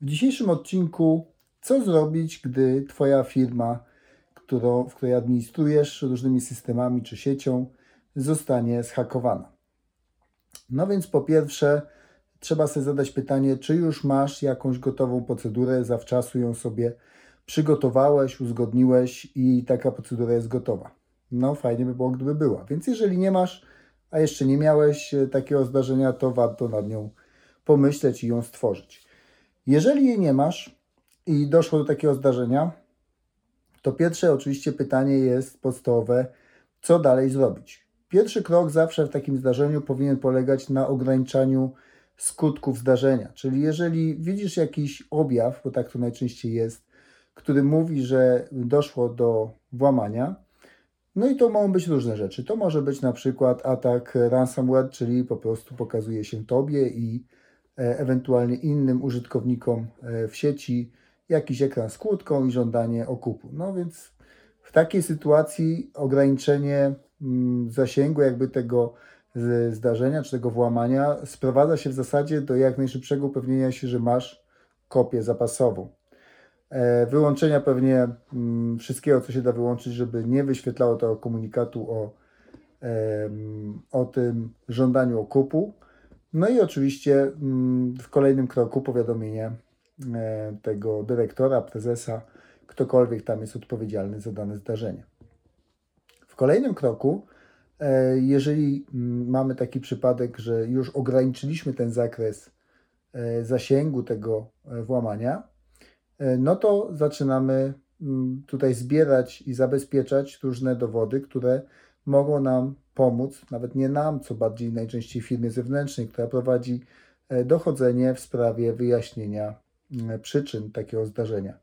W dzisiejszym odcinku, co zrobić, gdy Twoja firma, którą, w której administrujesz różnymi systemami czy siecią, zostanie zhakowana. No więc po pierwsze, trzeba sobie zadać pytanie, czy już masz jakąś gotową procedurę, zawczasu ją sobie przygotowałeś, uzgodniłeś i taka procedura jest gotowa. No fajnie by było, gdyby była. Więc jeżeli nie masz, a jeszcze nie miałeś e, takiego zdarzenia, to warto nad nią pomyśleć i ją stworzyć. Jeżeli jej nie masz i doszło do takiego zdarzenia, to pierwsze oczywiście pytanie jest podstawowe, co dalej zrobić? Pierwszy krok zawsze w takim zdarzeniu powinien polegać na ograniczaniu skutków zdarzenia. Czyli jeżeli widzisz jakiś objaw, bo tak to najczęściej jest, który mówi, że doszło do włamania, no i to mogą być różne rzeczy. To może być na przykład atak ransomware, czyli po prostu pokazuje się tobie i ewentualnie innym użytkownikom e, w sieci jakiś ekran z kłódką i żądanie okupu. No więc w takiej sytuacji ograniczenie mm, zasięgu jakby tego zdarzenia czy tego włamania sprowadza się w zasadzie do jak najszybszego upewnienia się, że masz kopię zapasową. E, wyłączenia pewnie mm, wszystkiego, co się da wyłączyć, żeby nie wyświetlało tego komunikatu o, o tym żądaniu okupu. No i oczywiście mm, w kolejnym kroku powiadomienie e, tego dyrektora, prezesa, ktokolwiek tam jest odpowiedzialny za dane zdarzenie. W kolejnym kroku, e, jeżeli mm, mamy taki przypadek, że już ograniczyliśmy ten zakres e, zasięgu tego włamania, no to zaczynamy mm, tutaj zbierać i zabezpieczać różne dowody, które mogą nam pomóc, nawet nie nam, co bardziej najczęściej firmie zewnętrznej, która prowadzi e, dochodzenie w sprawie wyjaśnienia mm, przyczyn takiego zdarzenia.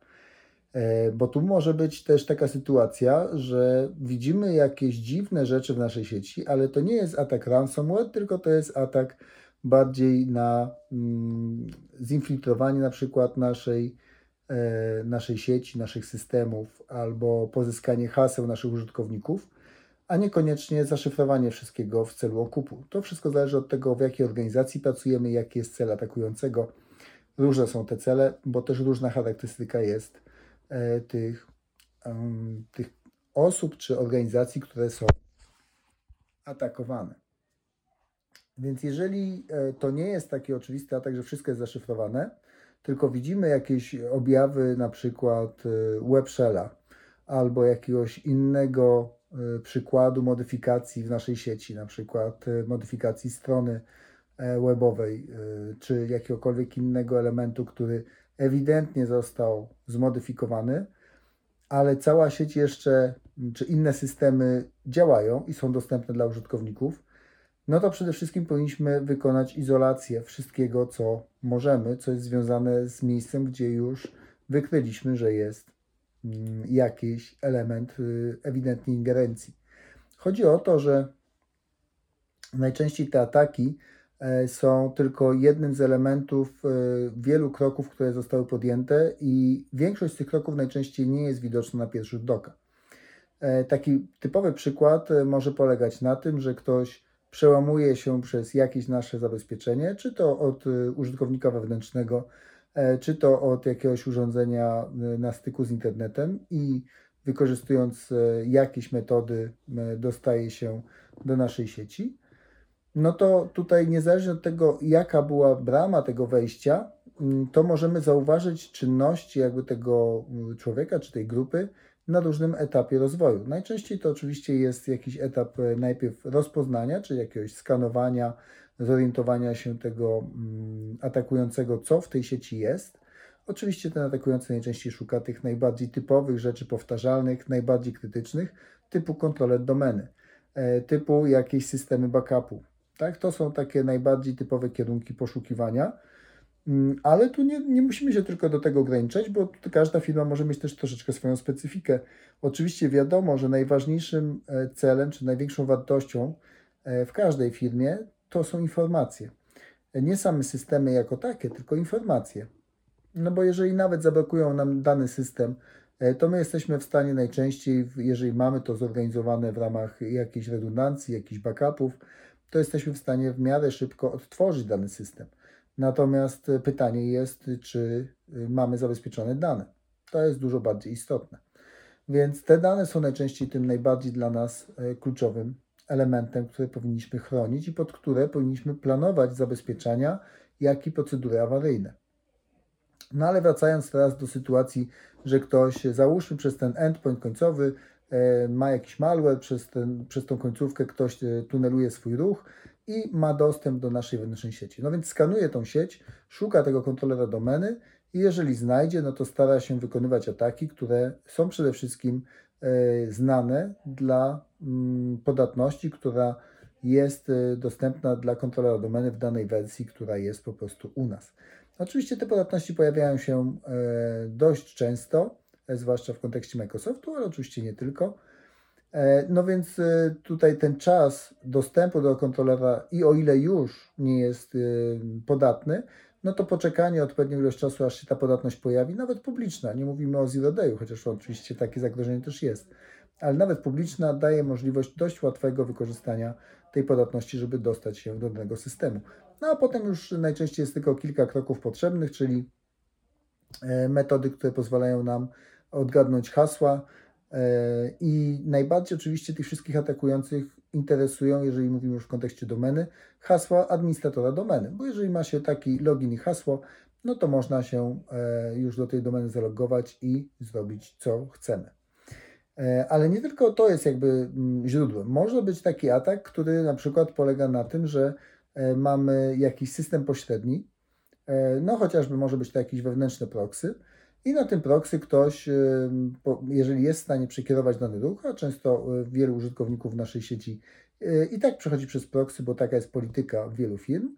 E, bo tu może być też taka sytuacja, że widzimy jakieś dziwne rzeczy w naszej sieci, ale to nie jest atak ransomware, tylko to jest atak bardziej na mm, zinfiltrowanie na przykład naszej, e, naszej sieci, naszych systemów albo pozyskanie haseł naszych użytkowników a niekoniecznie zaszyfrowanie wszystkiego w celu okupu. To wszystko zależy od tego, w jakiej organizacji pracujemy, jaki jest cel atakującego. Różne są te cele, bo też różna charakterystyka jest e, tych, um, tych osób czy organizacji, które są atakowane. Więc jeżeli e, to nie jest taki oczywisty atak, że wszystko jest zaszyfrowane, tylko widzimy jakieś objawy, na przykład e, webshella albo jakiegoś innego przykładu modyfikacji w naszej sieci, na przykład e, modyfikacji strony e, webowej czy jakiegokolwiek innego elementu, który ewidentnie został zmodyfikowany, ale cała sieć jeszcze, czy inne systemy działają i są dostępne dla użytkowników, no to przede wszystkim powinniśmy wykonać izolację wszystkiego, co możemy, co jest związane z miejscem, gdzie już wykryliśmy, że jest jakiś element y, ewidentnie ingerencji. Chodzi o to, że najczęściej te ataki e, są tylko jednym z elementów e, wielu kroków, które zostały podjęte, i większość z tych kroków najczęściej nie jest widoczna na pierwszy rzut oka. E, taki typowy przykład może polegać na tym, że ktoś przełamuje się przez jakieś nasze zabezpieczenie, czy to od użytkownika wewnętrznego, czy to od jakiegoś urządzenia e, na styku z internetem i wykorzystując e, jakieś metody dostaje się do naszej sieci, no to tutaj niezależnie od tego, jaka była brama tego wejścia, mm, to możemy zauważyć czynności jakby tego mm, człowieka czy tej grupy na różnym etapie rozwoju. Najczęściej to oczywiście jest jakiś etap najpierw rozpoznania, czy jakiegoś skanowania, zorientowania się tego mm, atakującego, co w tej sieci jest. Oczywiście ten atakujący najczęściej szuka tych najbardziej typowych rzeczy powtarzalnych, najbardziej krytycznych, typu kontrolę domeny, e, typu jakieś systemy backupu. Tak? To są takie najbardziej typowe kierunki poszukiwania. Mm, ale tu nie, nie musimy się tylko do tego ograniczać, bo każda firma może mieć też troszeczkę swoją specyfikę. Oczywiście wiadomo, że najważniejszym e, celem czy największą wartością e, w każdej firmie to są informacje. Nie same systemy jako takie, tylko informacje. No bo jeżeli nawet zablokują nam dany system, e, to my jesteśmy w stanie najczęściej, jeżeli mamy to zorganizowane w ramach jakiejś redundancji, jakichś backupów, to jesteśmy w stanie w miarę szybko odtworzyć dany system. Natomiast e, pytanie jest, czy e, mamy zabezpieczone dane. To jest dużo bardziej istotne. Więc te dane są najczęściej tym najbardziej dla nas kluczowym elementem, który powinniśmy chronić i pod które powinniśmy planować zabezpieczenia, jak i procedury awaryjne. No ale wracając teraz do sytuacji, że ktoś, załóżmy przez ten endpoint końcowy, ma jakiś malware, przez, ten, przez tą końcówkę ktoś tuneluje swój ruch, i ma dostęp do naszej wewnętrznej sieci. No więc skanuje tą sieć, szuka tego kontrolera domeny i jeżeli znajdzie, no to stara się wykonywać ataki, które są przede wszystkim e, znane dla mm, podatności, która jest e, dostępna dla kontrolera domeny w danej wersji, która jest po prostu u nas. Oczywiście te podatności pojawiają się e, dość często, zwłaszcza w kontekście Microsoftu, ale oczywiście nie tylko. E, no więc e, tutaj ten czas dostępu do kontrolera i o ile już nie jest e, podatny, no to poczekanie odpowiednią ilość czasu, aż się ta podatność pojawi, nawet publiczna, nie mówimy o zero chociaż oczywiście takie zagrożenie też jest, ale nawet publiczna daje możliwość dość łatwego wykorzystania tej podatności, żeby dostać się do danego systemu. No a potem już najczęściej jest tylko kilka kroków potrzebnych, czyli metody, które pozwalają nam odgadnąć hasła, E, I najbardziej oczywiście tych wszystkich atakujących interesują, jeżeli mówimy już w kontekście domeny, hasła administratora domeny, bo jeżeli ma się taki login i hasło, no to można się e, już do tej domeny zalogować i zrobić co chcemy. E, ale nie tylko to jest jakby mm, źródłem. Może być taki atak, który na przykład polega na tym, że mamy jakiś system pośredni, no chociażby może być to jakiś wewnętrzny proxy, i na tym proxy ktoś, jeżeli jest w stanie przekierować dany ruch, a często y, wielu użytkowników naszej sieci y, i tak przechodzi przez proxy, bo taka jest polityka wielu firm,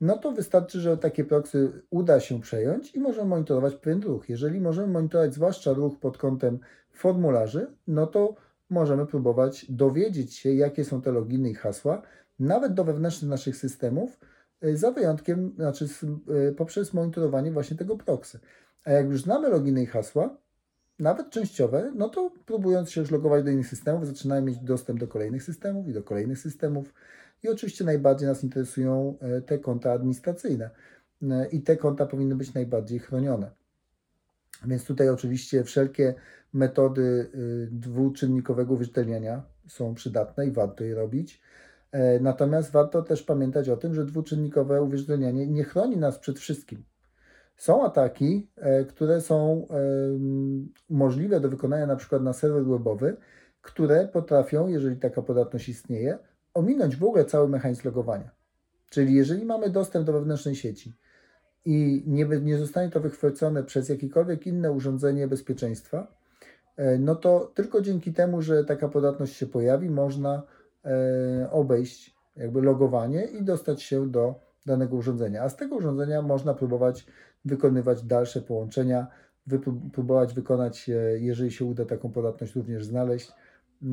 no to wystarczy, że takie proxy uda się przejąć i możemy monitorować pewien ruch. Jeżeli możemy monitorować zwłaszcza ruch pod kątem formularzy, no to możemy próbować dowiedzieć się, jakie są te loginy i hasła, nawet do wewnętrznych naszych systemów, y, za wyjątkiem, znaczy poprzez monitorowanie właśnie tego proxy. A jak już znamy loginy i hasła, nawet częściowe, no to próbując się już logować do innych systemów, zaczynamy mieć dostęp do kolejnych systemów i do kolejnych systemów. I oczywiście najbardziej nas interesują e, te konta administracyjne. E, I te konta powinny być najbardziej chronione. Więc tutaj oczywiście wszelkie metody dwuczynnikowego uwierzytelniania są przydatne i warto je robić. E, natomiast warto też pamiętać o tym, że dwuczynnikowe uwierzytelnianie nie chroni nas przed wszystkim. Są ataki, e, które są możliwe do wykonania na przykład na serwer webowy, które potrafią, jeżeli taka podatność istnieje, ominąć w ogóle cały mechanizm logowania. Czyli jeżeli mamy dostęp do wewnętrznej sieci i nie, nie zostanie to wychwycone przez jakiekolwiek inne urządzenie bezpieczeństwa, e, no to tylko dzięki temu, że taka podatność się pojawi, można obejść jakby logowanie i dostać się do danego urządzenia. A z tego urządzenia można próbować wykonywać dalsze połączenia, próbować wykonać, jeżeli się uda taką podatność również znaleźć,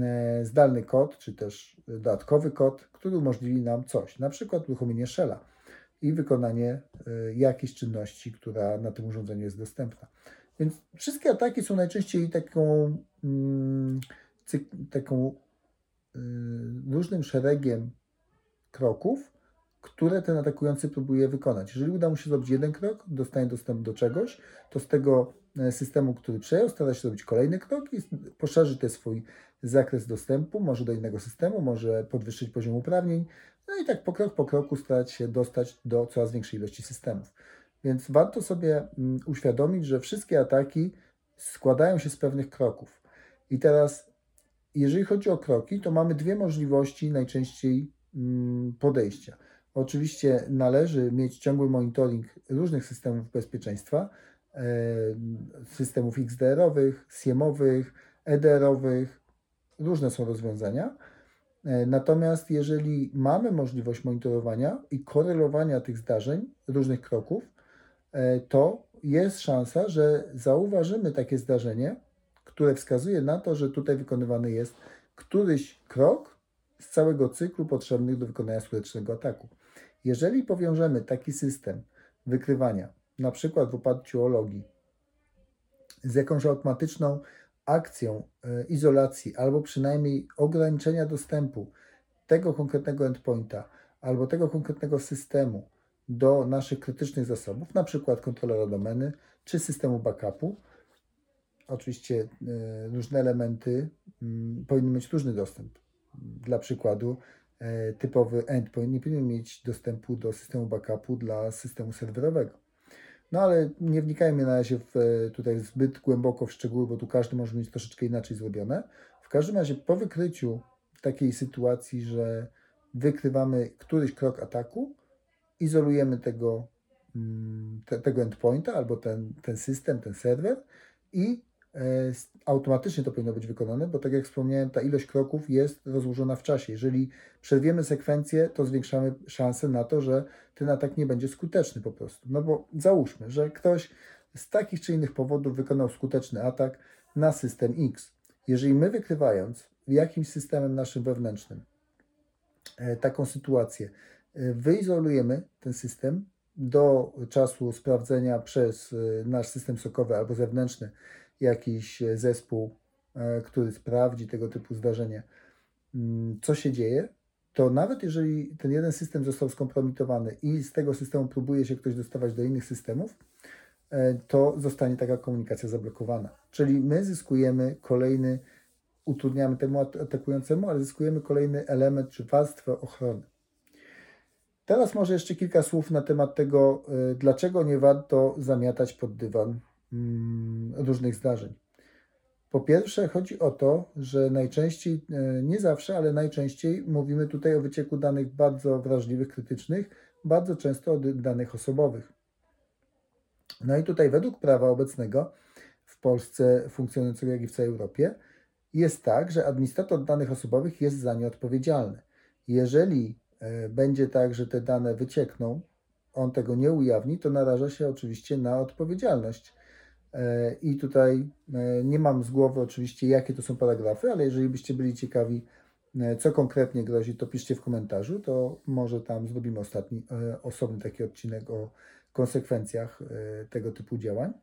e, zdalny kod, czy też dodatkowy kod, który umożliwi nam coś, na przykład uruchomienie shella i wykonanie e, jakiejś czynności, która na tym urządzeniu jest dostępna. Więc wszystkie ataki są najczęściej taką, mm, taką różnym szeregiem kroków, które ten atakujący próbuje wykonać. Jeżeli uda mu się zrobić jeden krok, dostanie dostęp do czegoś, to z tego e, systemu, który przejął, stara się zrobić kolejny krok i poszerzy ten swój zakres dostępu, może do innego systemu, może podwyższyć poziom uprawnień, no i tak po krok po kroku starać się dostać do coraz większej ilości systemów. Więc warto sobie mm, uświadomić, że wszystkie ataki składają się z pewnych kroków. I teraz, jeżeli chodzi o kroki, to mamy dwie możliwości najczęściej mm, podejścia. Oczywiście należy mieć ciągły monitoring różnych systemów bezpieczeństwa, e, systemów XDR-owych, SIEM-owych, EDR-owych, różne są rozwiązania. E, natomiast jeżeli mamy możliwość monitorowania i korelowania tych zdarzeń, różnych kroków, e, to jest szansa, że zauważymy takie zdarzenie, które wskazuje na to, że tutaj wykonywany jest któryś krok z całego cyklu potrzebnych do wykonania skutecznego ataku. Jeżeli powiążemy taki system wykrywania, na przykład w oparciu o logi, z jakąś automatyczną akcją e, izolacji albo przynajmniej ograniczenia dostępu tego konkretnego endpointa albo tego konkretnego systemu do naszych krytycznych zasobów, na przykład kontrolera domeny czy systemu backupu. Oczywiście e, różne elementy mm, powinny mieć różny dostęp. Dla przykładu, e, typowy endpoint nie powinien mieć dostępu do systemu backupu dla systemu serwerowego. No ale nie wnikajmy na razie w, tutaj zbyt głęboko w szczegóły, bo tu każdy może mieć troszeczkę inaczej zrobione. W każdym razie po wykryciu takiej sytuacji, że wykrywamy któryś krok ataku, izolujemy tego, mm, te, tego endpointa albo ten, ten system, ten serwer i e, automatycznie to powinno być wykonane, bo tak jak wspomniałem, ta ilość kroków jest rozłożona w czasie. Jeżeli przerwiemy sekwencję, to zwiększamy szanse na to, że ten atak nie będzie skuteczny po prostu. No bo załóżmy, że ktoś z takich czy innych powodów wykonał skuteczny atak na system X. Jeżeli my wykrywając jakimś systemem naszym wewnętrznym e, taką sytuację, e, wyizolujemy ten system do czasu sprawdzenia przez e, nasz system sokowy albo zewnętrzny jakiś zespół, który sprawdzi tego typu zdarzenie, mm, co się dzieje, to nawet jeżeli ten jeden system został skompromitowany i z tego systemu próbuje się ktoś dostawać do innych systemów, to zostanie taka komunikacja zablokowana. Czyli my zyskujemy kolejny utrudniamy temu atakującemu, ale zyskujemy kolejny element czy warstwę ochrony. Teraz może jeszcze kilka słów na temat tego, dlaczego nie warto zamiatać pod dywan różnych zdarzeń. Po pierwsze, chodzi o to, że najczęściej, y, nie zawsze, ale najczęściej mówimy tutaj o wycieku danych bardzo wrażliwych, krytycznych, bardzo często o danych osobowych. No i tutaj, według prawa obecnego w Polsce funkcjonującego, jak i w całej Europie, jest tak, że administrator danych osobowych jest za nie odpowiedzialny. Jeżeli e, będzie tak, że te dane wyciekną, on tego nie ujawni, to naraża się oczywiście na odpowiedzialność. E, I tutaj e, nie mam z głowy oczywiście, jakie to są paragrafy, ale jeżeli byście byli ciekawi, co konkretnie grozi, to piszcie w komentarzu, to może tam zrobimy ostatni, osobny taki odcinek o konsekwencjach tego typu działań.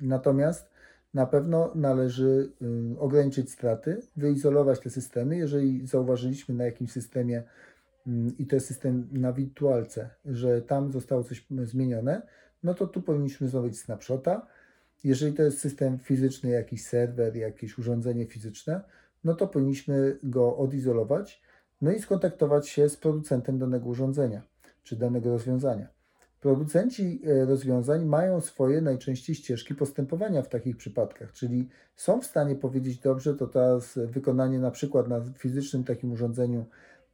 Natomiast na pewno należy ograniczyć straty, wyizolować te systemy. Jeżeli zauważyliśmy na jakimś systemie, i to jest system na wirtualce, że tam zostało coś zmienione, no to tu powinniśmy zrobić snapshota. Jeżeli to jest system fizyczny, jakiś serwer, jakieś urządzenie fizyczne, no to powinniśmy go odizolować, no i skontaktować się z producentem danego urządzenia czy danego rozwiązania. Producenci e, rozwiązań mają swoje najczęściej ścieżki postępowania w takich przypadkach, czyli są w stanie powiedzieć, dobrze, to teraz wykonanie na przykład na fizycznym takim urządzeniu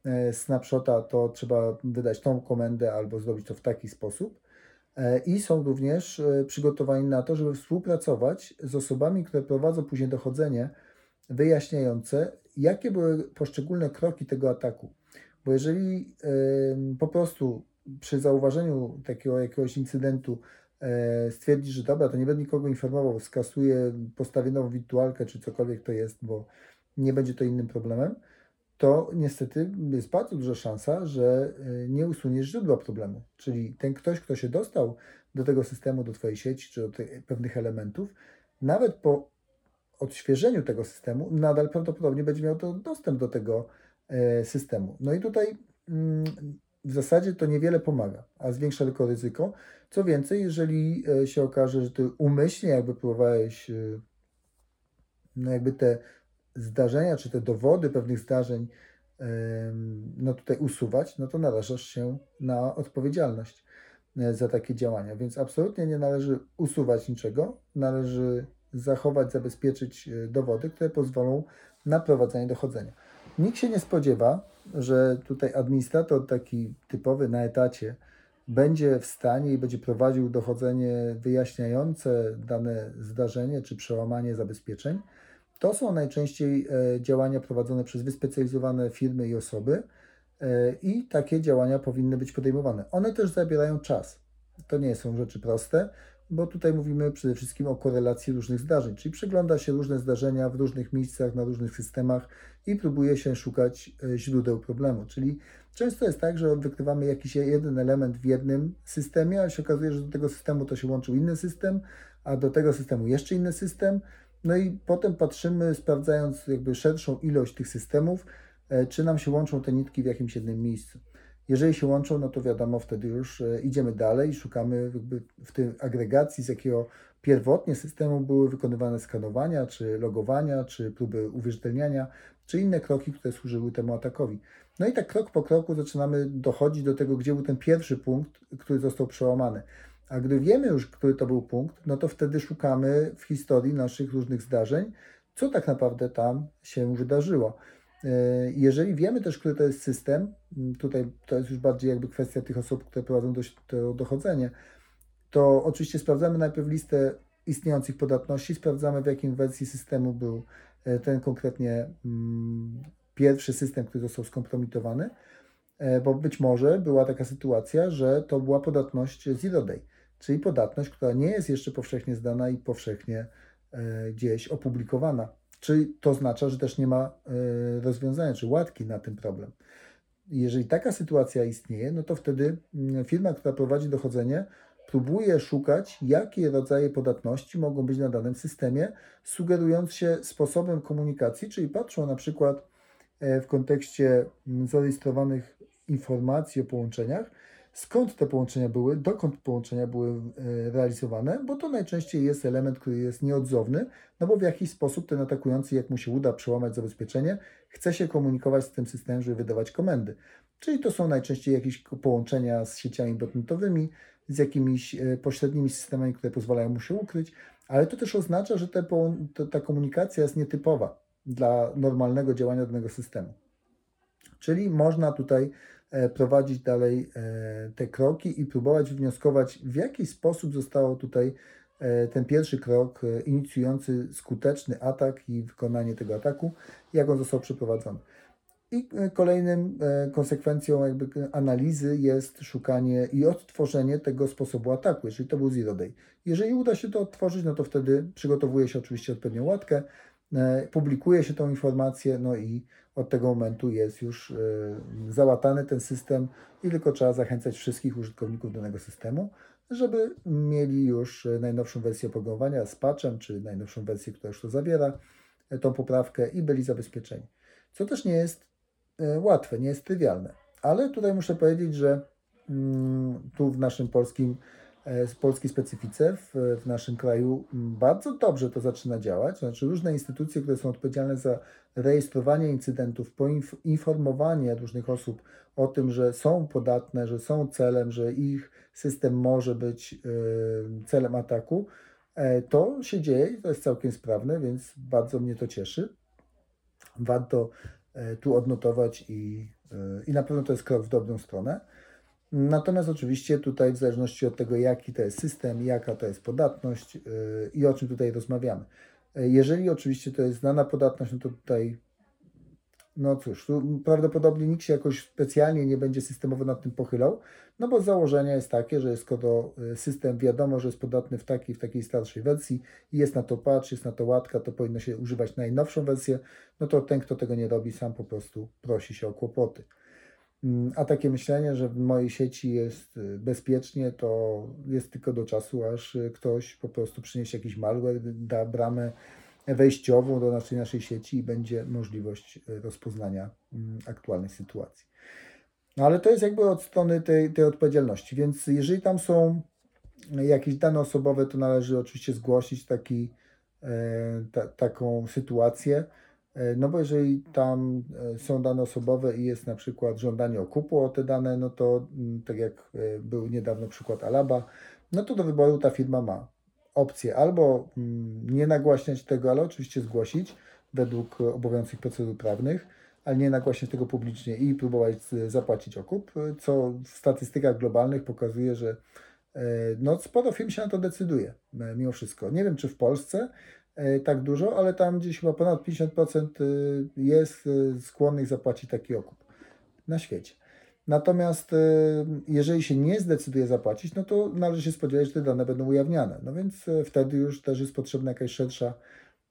e, snapshota, to trzeba wydać tą komendę albo zrobić to w taki sposób. E, I są również przygotowani na to, żeby współpracować z osobami, które prowadzą później dochodzenie wyjaśniające, jakie były poszczególne kroki tego ataku. Bo jeżeli po prostu przy zauważeniu takiego jakiegoś incydentu e, stwierdzi, że dobra, to nie będę nikogo informował, skasuję, postawię nową wirtualkę czy cokolwiek to jest, bo nie będzie to innym problemem, to niestety jest bardzo duża szansa, że e, nie usuniesz źródła problemu. Czyli ten ktoś, kto się dostał do tego systemu, do Twojej sieci czy do tych pewnych elementów, nawet po odświeżeniu tego systemu, nadal prawdopodobnie będzie miał to dostęp do tego e, systemu. No i tutaj mm, w zasadzie to niewiele pomaga, a zwiększa tylko ryzyko. Co więcej, jeżeli e, się okaże, że ty umyślnie jakby próbowałeś no jakby te zdarzenia, czy te dowody pewnych zdarzeń no tutaj usuwać, no to narażasz się na odpowiedzialność e, za takie działania. Więc absolutnie nie należy usuwać niczego, należy zachować, zabezpieczyć dowody, które pozwolą na prowadzenie dochodzenia. Nikt się nie spodziewa, że tutaj administrator taki typowy na etacie będzie w stanie i będzie prowadził dochodzenie wyjaśniające dane zdarzenie czy przełamanie zabezpieczeń. To są najczęściej e, działania prowadzone przez wyspecjalizowane firmy i osoby e, i takie działania powinny być podejmowane. One też zabierają czas. To nie są rzeczy proste bo tutaj mówimy przede wszystkim o korelacji różnych zdarzeń, czyli przegląda się różne zdarzenia w różnych miejscach, na różnych systemach i próbuje się szukać e, źródeł problemu. Czyli często jest tak, że wykrywamy jakiś jeden element w jednym systemie, a się okazuje, że do tego systemu to się łączył inny system, a do tego systemu jeszcze inny system. No i potem patrzymy, sprawdzając jakby szerszą ilość tych systemów, e, czy nam się łączą te nitki w jakimś jednym miejscu. Jeżeli się łączą, no to wiadomo, wtedy już e, idziemy dalej szukamy jakby w tej agregacji, z jakiego pierwotnie systemu były wykonywane skanowania, czy logowania, czy próby uwierzytelniania, czy inne kroki, które służyły temu atakowi. No i tak krok po kroku zaczynamy dochodzić do tego, gdzie był ten pierwszy punkt, który został przełamany. A gdy wiemy już, który to był punkt, no to wtedy szukamy w historii naszych różnych zdarzeń, co tak naprawdę tam się wydarzyło. E, jeżeli wiemy też, który to jest system, tutaj to jest już bardziej jakby kwestia tych osób, które prowadzą do, to dochodzenie, to oczywiście sprawdzamy najpierw listę istniejących podatności, sprawdzamy w jakim wersji systemu był e, ten konkretnie pierwszy system, który został skompromitowany, e, bo być może była taka sytuacja, że to była podatność zero day, czyli podatność, która nie jest jeszcze powszechnie zdana i powszechnie gdzieś opublikowana. Czy to oznacza, że też nie ma e, rozwiązania, czy łatki na ten problem? Jeżeli taka sytuacja istnieje, no to wtedy mm, firma, która prowadzi dochodzenie, próbuje szukać, jakie rodzaje podatności mogą być na danym systemie, sugerując się sposobem komunikacji, czyli patrzą na przykład e, w kontekście mm, zarejestrowanych informacji o połączeniach, skąd te połączenia były, dokąd połączenia były e, realizowane, bo to najczęściej jest element, który jest nieodzowny, no bo w jakiś sposób ten atakujący, jak mu się uda przełamać zabezpieczenie, chce się komunikować z tym systemem, żeby wydawać komendy. Czyli to są najczęściej jakieś połączenia z sieciami botnetowymi, z jakimiś e, pośrednimi systemami, które pozwalają mu się ukryć, ale to też oznacza, że te, ta komunikacja jest nietypowa dla normalnego działania danego systemu. Czyli można tutaj prowadzić dalej e, te kroki i próbować wnioskować, w jaki sposób zostało tutaj e, ten pierwszy krok inicjujący skuteczny atak i wykonanie tego ataku, jak on został przeprowadzony. I kolejnym konsekwencją jakby analizy jest szukanie i odtworzenie tego sposobu ataku, jeżeli to był zero day. Jeżeli uda się to odtworzyć, no to wtedy przygotowuje się oczywiście odpowiednią łatkę, publikuje się tą informację, no i od tego momentu jest już e, załatany ten system i tylko trzeba zachęcać wszystkich użytkowników danego systemu, żeby mieli już e, najnowszą wersję oprogramowania z patchem, czy najnowszą wersję, która już to zawiera, e, tą poprawkę i byli zabezpieczeni. Co też nie jest łatwe, nie jest trywialne. Ale tutaj muszę powiedzieć, że mm, tu w naszym polskim z polskiej specyfice w, w naszym kraju bardzo dobrze to zaczyna działać. Znaczy różne instytucje, które są odpowiedzialne za rejestrowanie incydentów, poinformowanie różnych osób o tym, że są podatne, że są celem, że ich system może być e, celem ataku, e, to się dzieje, to jest całkiem sprawne, więc bardzo mnie to cieszy. Warto tu odnotować i, i na pewno to jest krok w dobrą stronę. Natomiast oczywiście tutaj w zależności od tego, jaki to jest system, jaka to jest podatność yy, i o czym tutaj rozmawiamy. Yy, jeżeli oczywiście to jest znana podatność, no to tutaj, no cóż, tu prawdopodobnie nikt się jakoś specjalnie nie będzie systemowo nad tym pochylał, no bo założenie jest takie, że skoro yy, system wiadomo, że jest podatny w takiej, w takiej starszej wersji i jest na to patch, jest na to łatka, to powinno się używać najnowszą wersję, no to ten, kto tego nie robi, sam po prostu prosi się o kłopoty. Mm, a takie myślenie, że w mojej sieci jest y, bezpiecznie, to jest tylko do czasu, aż y, ktoś po prostu przyniesie jakiś malware, da bramę wejściową do naszej, naszej sieci i będzie możliwość y, rozpoznania mm, aktualnej sytuacji. No ale to jest jakby od strony tej, tej odpowiedzialności, więc jeżeli tam są jakieś dane osobowe, to należy oczywiście zgłosić taki, e, ta, taką sytuację no bo jeżeli tam e, są dane osobowe i jest na przykład żądanie okupu o te dane, no to mm, tak jak e, był niedawno przykład Alaba, no to do wyboru ta firma ma opcję albo mm, nie nagłaśniać tego, ale oczywiście zgłosić według obowiązujących procedur prawnych, ale nie nagłaśniać tego publicznie i próbować zapłacić okup, co w statystykach globalnych pokazuje, że no, sporo firm się na to decyduje mimo wszystko. Nie wiem, czy w Polsce, E, tak dużo, ale tam gdzieś chyba ponad 50% y, jest y, skłonnych zapłacić taki okup na świecie. Natomiast y, jeżeli się nie zdecyduje zapłacić, no to należy się spodziewać, że te dane będą ujawniane. No więc wtedy już też jest potrzebna jakaś szersza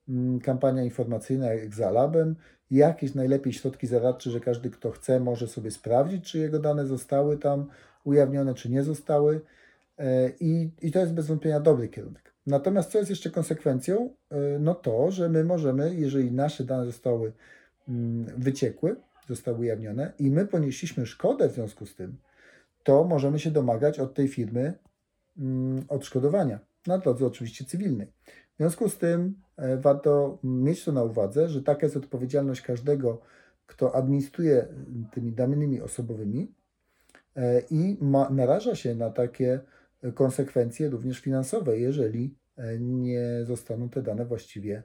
mm, kampania informacyjna jak za labem, jakieś najlepiej środki zaradcze, że każdy kto chce może sobie sprawdzić, czy jego dane zostały tam ujawnione, czy nie zostały. E, I, i to jest bez wątpienia dobry kierunek. Natomiast co jest jeszcze konsekwencją? E, no to, że my możemy, jeżeli nasze dane zostały mm, wyciekły, zostały ujawnione i my ponieśliśmy szkodę w związku z tym, to możemy się domagać od tej firmy mm, odszkodowania na drodze oczywiście cywilnej. W związku z tym e, warto mieć to na uwadze, że taka jest odpowiedzialność każdego, kto administruje tymi danymi osobowymi e, i ma, naraża się na takie konsekwencje również finansowe, jeżeli e, nie zostaną te dane właściwie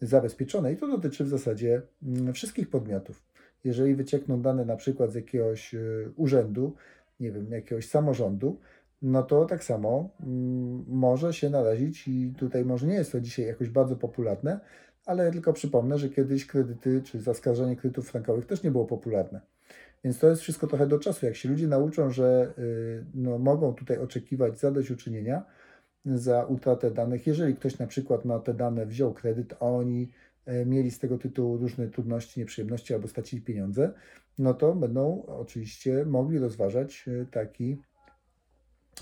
zabezpieczone. I to dotyczy w zasadzie mm, wszystkich podmiotów. Jeżeli wyciekną dane na przykład z jakiegoś urzędu, nie wiem, jakiegoś samorządu, no to tak samo mm, może się narazić i tutaj może nie jest to dzisiaj jakoś bardzo popularne, ale tylko przypomnę, że kiedyś kredyty czy zaskarżanie kredytów frankowych też nie było popularne. Więc to jest wszystko trochę do czasu. Jak się ludzie nauczą, że y, no, mogą tutaj oczekiwać zadośćuczynienia za utratę danych, jeżeli ktoś na przykład na te dane wziął kredyt, a oni e, mieli z tego tytułu różne trudności, nieprzyjemności albo stracili pieniądze, no to będą oczywiście mogli rozważać e, taki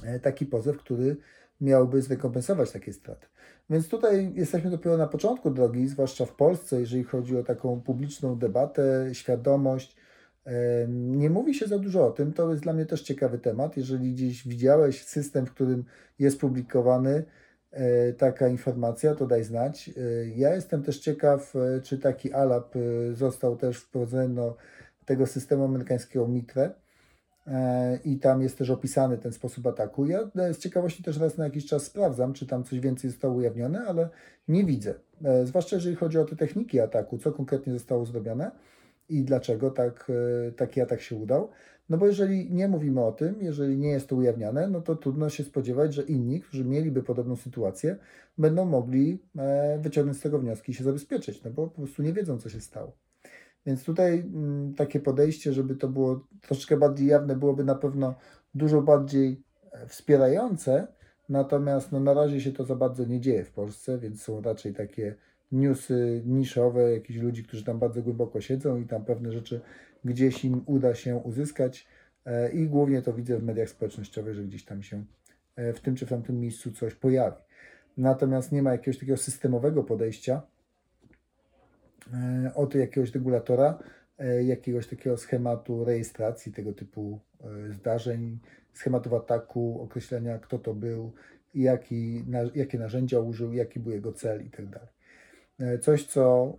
E, taki pozew, który miałby zrekompensować takie straty. Więc tutaj jesteśmy dopiero na początku drogi, zwłaszcza w Polsce, jeżeli chodzi o taką publiczną debatę, świadomość. E, nie mówi się za dużo o tym, to jest dla mnie też ciekawy temat. Jeżeli gdzieś widziałeś system, w którym jest publikowany e, taka informacja, to daj znać. Ja jestem też ciekaw, czy taki ALAP został też wprowadzony do tego systemu amerykańskiego MITRE E, i tam jest też opisany ten sposób ataku. Ja e, z ciekawości też raz na jakiś czas sprawdzam, czy tam coś więcej zostało ujawnione, ale nie widzę. E, zwłaszcza jeżeli chodzi o te techniki ataku, co konkretnie zostało zrobione i dlaczego tak, taki atak się udał. No bo jeżeli nie mówimy o tym, jeżeli nie jest to ujawniane, no to trudno się spodziewać, że inni, którzy mieliby podobną sytuację, będą mogli wyciągnąć z tego wnioski i się zabezpieczyć, no bo po prostu nie wiedzą, co się stało. Więc tutaj mm, takie podejście, żeby to było troszeczkę bardziej jawne, byłoby na pewno dużo bardziej e, wspierające. Natomiast no, na razie się to za bardzo nie dzieje w Polsce, więc są raczej takie newsy niszowe, jakichś ludzi, którzy tam bardzo głęboko siedzą i tam pewne rzeczy gdzieś im uda się uzyskać. E, I głównie to widzę w mediach społecznościowych, że gdzieś tam się e, w tym czy w tamtym miejscu coś pojawi. Natomiast nie ma jakiegoś takiego systemowego podejścia E, od jakiegoś regulatora, jakiegoś takiego schematu rejestracji tego typu zdarzeń, schematów ataku, określenia kto to był, jaki, jakie narzędzia użył, jaki był jego cel i tak. Coś, co,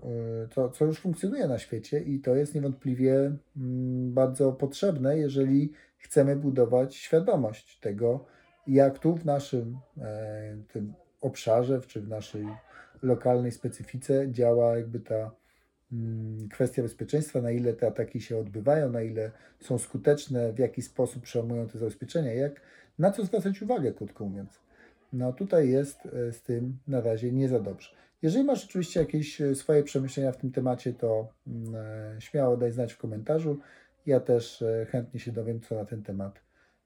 to, co już funkcjonuje na świecie i to jest niewątpliwie mm, bardzo potrzebne, jeżeli chcemy budować świadomość tego, jak tu w naszym tym obszarze, czy w naszej lokalnej specyfice działa jakby ta mm, kwestia bezpieczeństwa, na ile te ataki się odbywają, na ile są skuteczne, w jaki sposób przełamują te zabezpieczenia, jak, na co zwracać uwagę, krótko mówiąc. No tutaj jest e, z tym na razie nie za dobrze. Jeżeli masz oczywiście jakieś e, swoje przemyślenia w tym temacie, to mm, e, śmiało daj znać w komentarzu. Ja też chętnie się dowiem, co na ten temat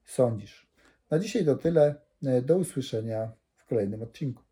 sądzisz. Na dzisiaj to tyle. Do usłyszenia w kolejnym odcinku.